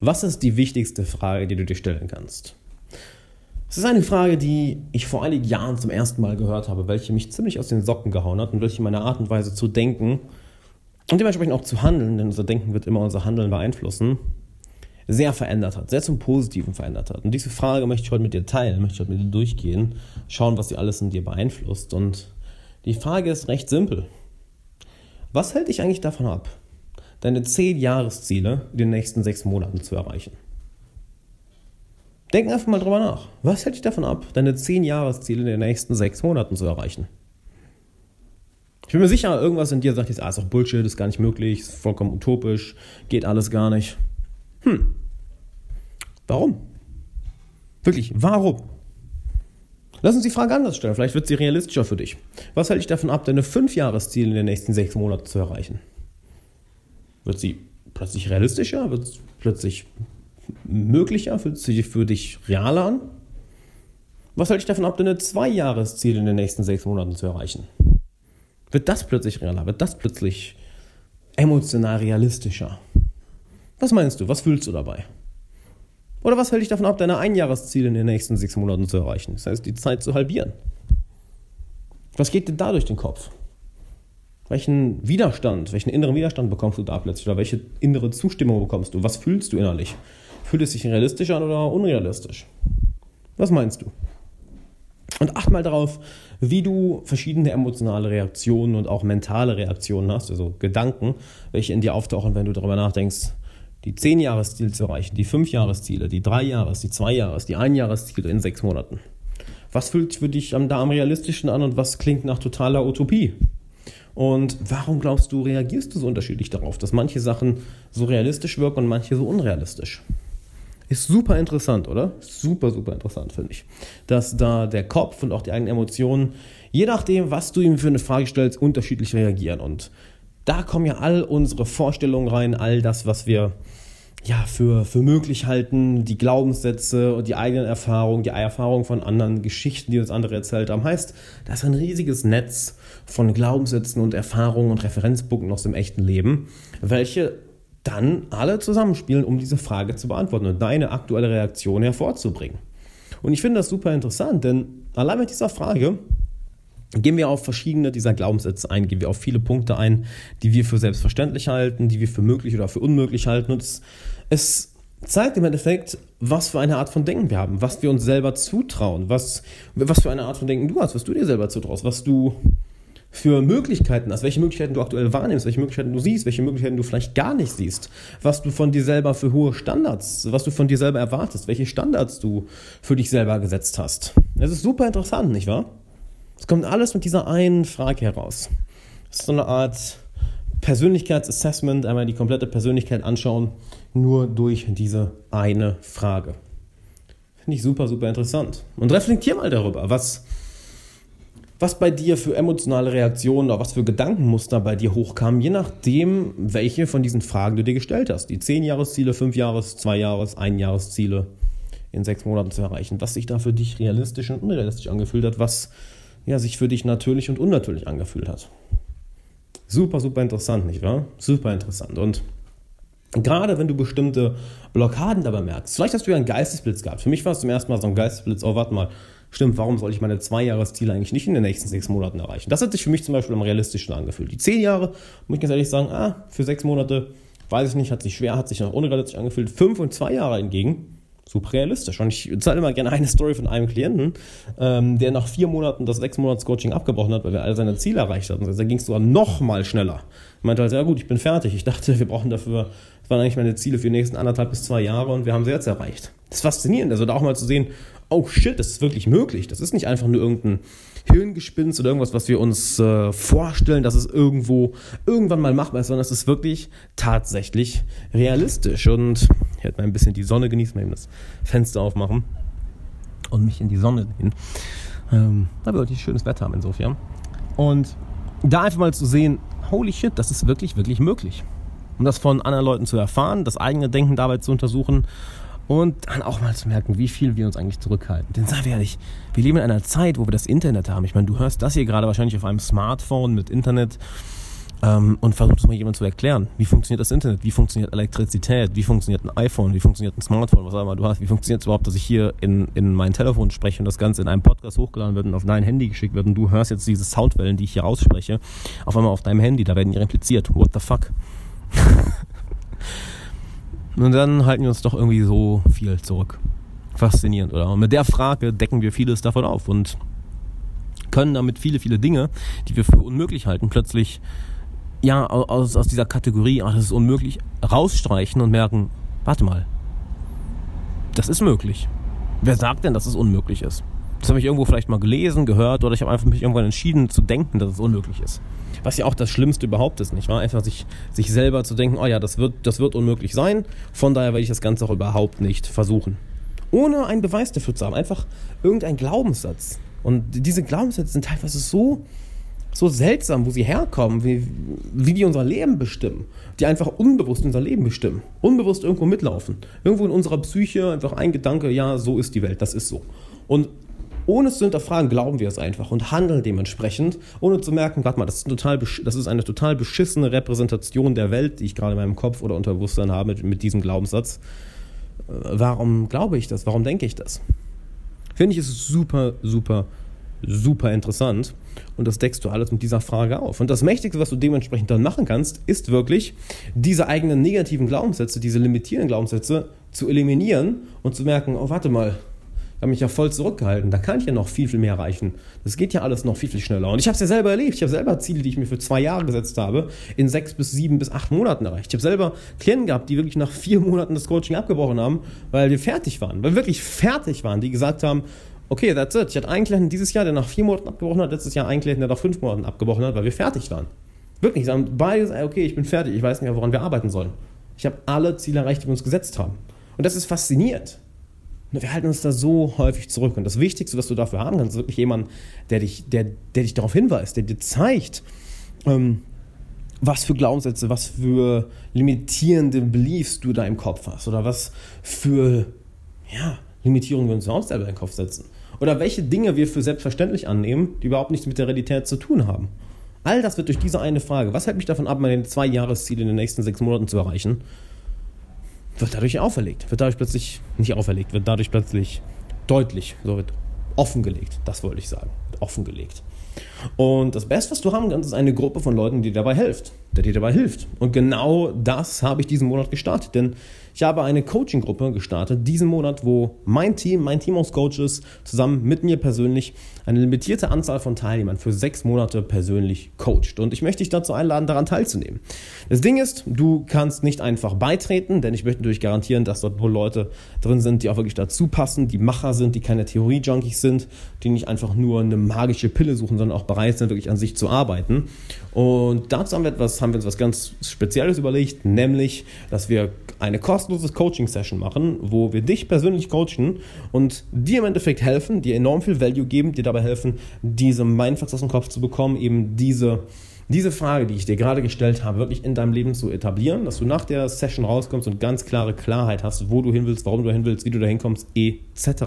Was ist die wichtigste Frage, die du dir stellen kannst? Es ist eine Frage, die ich vor einigen Jahren zum ersten Mal gehört habe, welche mich ziemlich aus den Socken gehauen hat und welche meine Art und Weise zu denken und dementsprechend auch zu handeln, denn unser Denken wird immer unser Handeln beeinflussen, sehr verändert hat, sehr zum Positiven verändert hat. Und diese Frage möchte ich heute mit dir teilen, möchte ich heute mit dir durchgehen, schauen, was sie alles in dir beeinflusst. Und die Frage ist recht simpel. Was hält dich eigentlich davon ab, deine 10 Jahresziele in den nächsten sechs Monaten zu erreichen. Denk einfach mal drüber nach. Was hält dich davon ab, deine 10 Jahresziele in den nächsten sechs Monaten zu erreichen? Ich bin mir sicher, irgendwas in dir sagt jetzt, ah, ist doch Bullshit, ist gar nicht möglich, ist vollkommen utopisch, geht alles gar nicht. Hm. Warum? Wirklich, warum? Lass uns die Frage anders stellen, vielleicht wird sie realistischer für dich. Was hält dich davon ab, deine 5 Jahresziele in den nächsten sechs Monaten zu erreichen? Wird sie plötzlich realistischer? Wird es plötzlich möglicher? Fühlt sich für dich realer an? Was halte ich davon ab, deine Zwei-Jahres-Ziele in den nächsten sechs Monaten zu erreichen? Wird das plötzlich realer? Wird das plötzlich emotional realistischer? Was meinst du? Was fühlst du dabei? Oder was hält dich davon ab, deine Einjahresziele in den nächsten sechs Monaten zu erreichen? Das heißt, die Zeit zu halbieren. Was geht dir da durch den Kopf? Welchen Widerstand, welchen inneren Widerstand bekommst du da plötzlich? Oder welche innere Zustimmung bekommst du? Was fühlst du innerlich? Fühlt es sich realistisch an oder unrealistisch? Was meinst du? Und acht mal darauf, wie du verschiedene emotionale Reaktionen und auch mentale Reaktionen hast, also Gedanken, welche in dir auftauchen, wenn du darüber nachdenkst, die 10-Jahres-Ziele zu erreichen, die 5-Jahres-Ziele, die 3-Jahres-, die 2-Jahres-, die 1-Jahres-Ziele in sechs Monaten. Was fühlt sich für dich da am realistischen an und was klingt nach totaler Utopie? Und warum glaubst du, reagierst du so unterschiedlich darauf, dass manche Sachen so realistisch wirken und manche so unrealistisch? Ist super interessant, oder? Super, super interessant, finde ich. Dass da der Kopf und auch die eigenen Emotionen, je nachdem, was du ihm für eine Frage stellst, unterschiedlich reagieren. Und da kommen ja all unsere Vorstellungen rein, all das, was wir ja, für, für möglich halten, die Glaubenssätze und die eigenen Erfahrungen, die Erfahrungen von anderen, Geschichten, die uns andere erzählt haben. Heißt, da ist ein riesiges Netz von Glaubenssätzen und Erfahrungen und Referenzpunkten aus dem echten Leben, welche dann alle zusammenspielen, um diese Frage zu beantworten und deine aktuelle Reaktion hervorzubringen. Und ich finde das super interessant, denn allein mit dieser Frage gehen wir auf verschiedene dieser Glaubenssätze ein, gehen wir auf viele Punkte ein, die wir für selbstverständlich halten, die wir für möglich oder für unmöglich halten. Und es, es zeigt im Endeffekt, was für eine Art von Denken wir haben, was wir uns selber zutrauen, was, was für eine Art von Denken du hast, was du dir selber zutraust, was du für Möglichkeiten hast, welche Möglichkeiten du aktuell wahrnimmst, welche Möglichkeiten du siehst, welche Möglichkeiten du vielleicht gar nicht siehst, was du von dir selber für hohe Standards, was du von dir selber erwartest, welche Standards du für dich selber gesetzt hast. Das ist super interessant, nicht wahr? Es kommt alles mit dieser einen Frage heraus. Es ist so eine Art Persönlichkeitsassessment, einmal die komplette Persönlichkeit anschauen, nur durch diese eine Frage. Finde ich super, super interessant. Und reflektier mal darüber, was, was bei dir für emotionale Reaktionen oder was für Gedankenmuster bei dir hochkamen, je nachdem, welche von diesen Fragen du dir gestellt hast. Die 10-Jahres-Ziele, 5-Jahres-, 2-Jahres-, 1-Jahres-Ziele in sechs Monaten zu erreichen. Was sich da für dich realistisch und unrealistisch angefühlt hat, was ja, sich für dich natürlich und unnatürlich angefühlt hat. Super, super interessant, nicht wahr? Super interessant. Und gerade wenn du bestimmte Blockaden dabei merkst, vielleicht hast du ja einen Geistesblitz gehabt. Für mich war es zum ersten Mal so ein Geistesblitz, oh, warte mal, stimmt, warum soll ich meine Zweijahresziele eigentlich nicht in den nächsten sechs Monaten erreichen? Das hat sich für mich zum Beispiel am realistischen angefühlt. Die zehn Jahre, muss ich ganz ehrlich sagen, ah, für sechs Monate, weiß ich nicht, hat sich schwer, hat sich noch unrealistisch angefühlt. Fünf und zwei Jahre hingegen, super realistisch. Und ich erzähle immer gerne eine Story von einem Klienten, ähm, der nach vier Monaten das sechs Monats Coaching abgebrochen hat, weil er all seine Ziele erreicht hat. Und da ging es sogar noch mal schneller. Er meinte halt, ja gut, ich bin fertig. Ich dachte, wir brauchen dafür, das waren eigentlich meine Ziele für die nächsten anderthalb bis zwei Jahre und wir haben sie jetzt erreicht. Das ist faszinierend, also da auch mal zu sehen, oh shit, das ist wirklich möglich. Das ist nicht einfach nur irgendein Hirngespinst oder irgendwas, was wir uns äh, vorstellen, dass es irgendwo irgendwann mal machbar ist, sondern es ist wirklich tatsächlich realistisch. Und ich werde mal ein bisschen die Sonne genießen, mal eben das Fenster aufmachen und mich in die Sonne lehnen. Ähm, da wir heute schönes Wetter haben insofern. Und da einfach mal zu sehen, holy shit, das ist wirklich, wirklich möglich. Um das von anderen Leuten zu erfahren, das eigene Denken dabei zu untersuchen und dann auch mal zu merken, wie viel wir uns eigentlich zurückhalten. Denn seien wir ehrlich, wir leben in einer Zeit, wo wir das Internet haben. Ich meine, du hörst das hier gerade wahrscheinlich auf einem Smartphone mit Internet. Ähm, und versucht es mal jemand zu erklären. Wie funktioniert das Internet? Wie funktioniert Elektrizität? Wie funktioniert ein iPhone? Wie funktioniert ein Smartphone? Was auch immer du hast? Wie funktioniert es überhaupt, dass ich hier in, in mein Telefon spreche und das Ganze in einem Podcast hochgeladen wird und auf dein Handy geschickt wird und du hörst jetzt diese Soundwellen, die ich hier ausspreche, auf einmal auf deinem Handy, da werden die repliziert. What the fuck? und dann halten wir uns doch irgendwie so viel zurück. Faszinierend, oder? Und mit der Frage decken wir vieles davon auf und können damit viele, viele Dinge, die wir für unmöglich halten, plötzlich ja, aus, aus dieser Kategorie, ach, das ist unmöglich, rausstreichen und merken, warte mal, das ist möglich. Wer sagt denn, dass es unmöglich ist? Das habe ich irgendwo vielleicht mal gelesen, gehört oder ich habe einfach mich irgendwann entschieden zu denken, dass es unmöglich ist. Was ja auch das Schlimmste überhaupt ist, nicht wahr? Einfach sich, sich selber zu denken, oh ja, das wird, das wird unmöglich sein, von daher werde ich das Ganze auch überhaupt nicht versuchen. Ohne einen Beweis dafür zu haben, einfach irgendein Glaubenssatz. Und diese Glaubenssätze sind teilweise so so seltsam, wo sie herkommen, wie, wie die unser Leben bestimmen. Die einfach unbewusst unser Leben bestimmen. Unbewusst irgendwo mitlaufen. Irgendwo in unserer Psyche einfach ein Gedanke, ja, so ist die Welt, das ist so. Und ohne es zu hinterfragen, glauben wir es einfach und handeln dementsprechend, ohne zu merken, warte mal, das ist, total, das ist eine total beschissene Repräsentation der Welt, die ich gerade in meinem Kopf oder Unterbewusstsein habe mit, mit diesem Glaubenssatz. Äh, warum glaube ich das? Warum denke ich das? Finde ich es super, super super interessant. Und das deckst du alles mit dieser Frage auf. Und das Mächtigste, was du dementsprechend dann machen kannst, ist wirklich, diese eigenen negativen Glaubenssätze, diese limitierenden Glaubenssätze zu eliminieren und zu merken, oh, warte mal, ich habe mich ja voll zurückgehalten, da kann ich ja noch viel, viel mehr erreichen. Das geht ja alles noch viel, viel schneller. Und ich habe es ja selber erlebt. Ich habe selber Ziele, die ich mir für zwei Jahre gesetzt habe, in sechs bis sieben bis acht Monaten erreicht. Ich habe selber Klienten gehabt, die wirklich nach vier Monaten das Coaching abgebrochen haben, weil wir fertig waren, weil wir wirklich fertig waren, die gesagt haben, okay, that's it. Ich hatte einen Klienten dieses Jahr, der nach vier Monaten abgebrochen hat, letztes Jahr einen Klienten, der nach fünf Monaten abgebrochen hat, weil wir fertig waren. Wirklich, sagen beide okay, ich bin fertig, ich weiß nicht mehr, woran wir arbeiten sollen. Ich habe alle Ziele erreicht, die wir uns gesetzt haben. Und das ist faszinierend. Wir halten uns da so häufig zurück. Und das Wichtigste, was du dafür haben kannst, ist wirklich jemand, der dich, der, der dich darauf hinweist, der dir zeigt, ähm, was für Glaubenssätze, was für limitierende Beliefs du da im Kopf hast oder was für ja, Limitierungen wir uns überhaupt selber in den Kopf setzen. Oder welche Dinge wir für selbstverständlich annehmen, die überhaupt nichts mit der Realität zu tun haben. All das wird durch diese eine Frage, was hält mich davon ab, meine zwei Jahresziele in den nächsten sechs Monaten zu erreichen, wird dadurch auferlegt. Wird dadurch plötzlich, nicht auferlegt, wird dadurch plötzlich deutlich, so wird offengelegt. Das wollte ich sagen. Wird offengelegt. Und das Beste, was du haben kannst, ist eine Gruppe von Leuten, die dir dabei hilft, der dir dabei hilft. Und genau das habe ich diesen Monat gestartet, denn ich habe eine Coaching-Gruppe gestartet, diesen Monat, wo mein Team, mein Team aus Coaches zusammen mit mir persönlich eine limitierte Anzahl von Teilnehmern für sechs Monate persönlich coacht. Und ich möchte dich dazu einladen, daran teilzunehmen. Das Ding ist, du kannst nicht einfach beitreten, denn ich möchte natürlich garantieren, dass dort nur Leute drin sind, die auch wirklich dazu passen, die Macher sind, die keine Theorie-Junkies sind, die nicht einfach nur eine magische Pille suchen, sondern auch bereit sind, wirklich an sich zu arbeiten. Und dazu haben wir, etwas, haben wir uns was ganz Spezielles überlegt, nämlich, dass wir eine kostenlose Coaching-Session machen, wo wir dich persönlich coachen und dir im Endeffekt helfen, dir enorm viel Value geben, dir dabei helfen, diese Mindfucks aus dem Kopf zu bekommen, eben diese diese Frage, die ich dir gerade gestellt habe, wirklich in deinem Leben zu etablieren, dass du nach der Session rauskommst und ganz klare Klarheit hast, wo du hin willst, warum du hin willst, wie du da hinkommst, etc.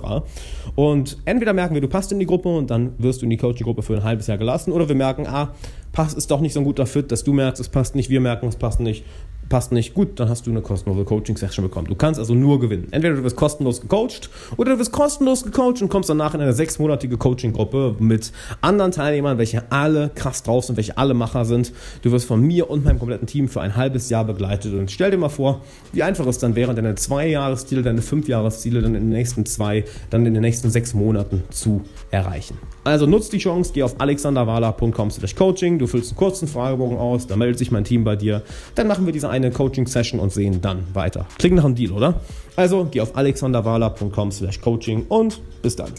Und entweder merken wir, du passt in die Gruppe und dann wirst du in die Coaching-Gruppe für ein halbes Jahr gelassen, oder wir merken, ah, passt ist doch nicht so ein guter Fit, dass du merkst, es passt nicht, wir merken, es passt nicht passt nicht, gut, dann hast du eine kostenlose Coaching-Session bekommen. Du kannst also nur gewinnen. Entweder du wirst kostenlos gecoacht oder du wirst kostenlos gecoacht und kommst danach in eine sechsmonatige Coaching-Gruppe mit anderen Teilnehmern, welche alle krass drauf sind, welche alle Macher sind. Du wirst von mir und meinem kompletten Team für ein halbes Jahr begleitet und stell dir mal vor, wie einfach es dann wäre, deine zwei Jahresziele, deine fünf Jahresziele dann in den nächsten zwei, dann in den nächsten sechs Monaten zu erreichen. Also nutzt die Chance, geh auf alexanderwala.com/coaching, du füllst einen kurzen Fragebogen aus, da meldet sich mein Team bei dir, dann machen wir diese eine eine Coaching-Session und sehen dann weiter. Klingt nach einem Deal, oder? Also geh auf alexanderwala.com/coaching und bis dann.